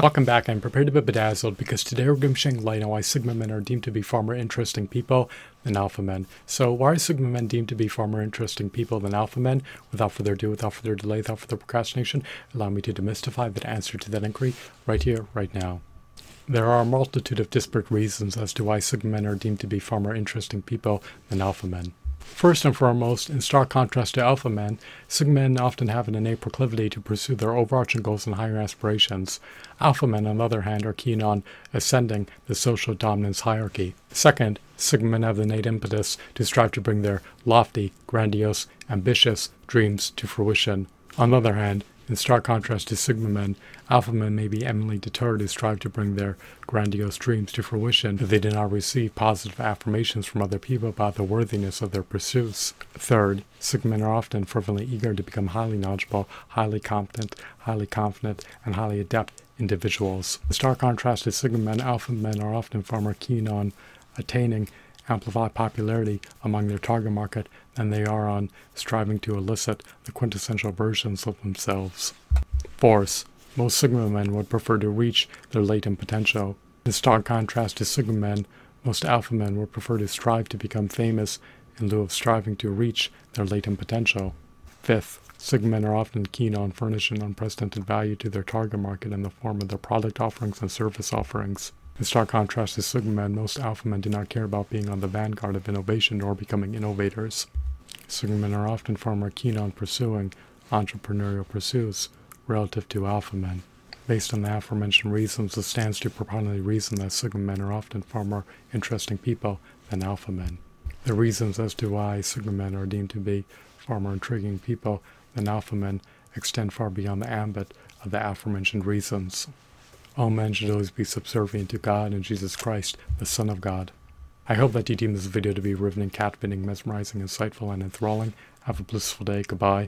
Welcome back. I'm prepared to be bedazzled because today we're going to shedding light on why Sigma men are deemed to be far more interesting people than Alpha men. So, why are Sigma men deemed to be far more interesting people than Alpha men? Without further ado, without further delay, without further procrastination, allow me to demystify that answer to that inquiry right here, right now. There are a multitude of disparate reasons as to why Sigma men are deemed to be far more interesting people than Alpha men. First and foremost, in stark contrast to alpha men, sigma men often have an innate proclivity to pursue their overarching goals and higher aspirations. Alpha men, on the other hand, are keen on ascending the social dominance hierarchy. Second, sigma men have the innate impetus to strive to bring their lofty, grandiose, ambitious dreams to fruition. On the other hand, in stark contrast to Sigma men, Alpha men may be eminently deterred to strive to bring their grandiose dreams to fruition if they do not receive positive affirmations from other people about the worthiness of their pursuits. Third, Sigma men are often fervently eager to become highly knowledgeable, highly competent, highly confident, and highly adept individuals. In stark contrast to Sigma men, Alpha men are often far more keen on attaining amplify popularity among their target market than they are on striving to elicit the quintessential versions of themselves. Fourth, most Sigma men would prefer to reach their latent potential. In stark contrast to Sigma men, most Alpha men would prefer to strive to become famous in lieu of striving to reach their latent potential. Fifth, Sigma men are often keen on furnishing unprecedented value to their target market in the form of their product offerings and service offerings. In stark contrast to Sigma most Alpha men do not care about being on the vanguard of innovation nor becoming innovators. Sigma men are often far more keen on pursuing entrepreneurial pursuits relative to Alpha men. Based on the aforementioned reasons, it stands to proponently reason that Sigma men are often far more interesting people than Alpha men. The reasons as to why Sigma men are deemed to be far more intriguing people than Alpha men extend far beyond the ambit of the aforementioned reasons. All men should always be subservient to God and Jesus Christ, the Son of God. I hope that you deem this video to be riveting, captivating, mesmerizing, insightful, and enthralling. Have a blissful day. Goodbye.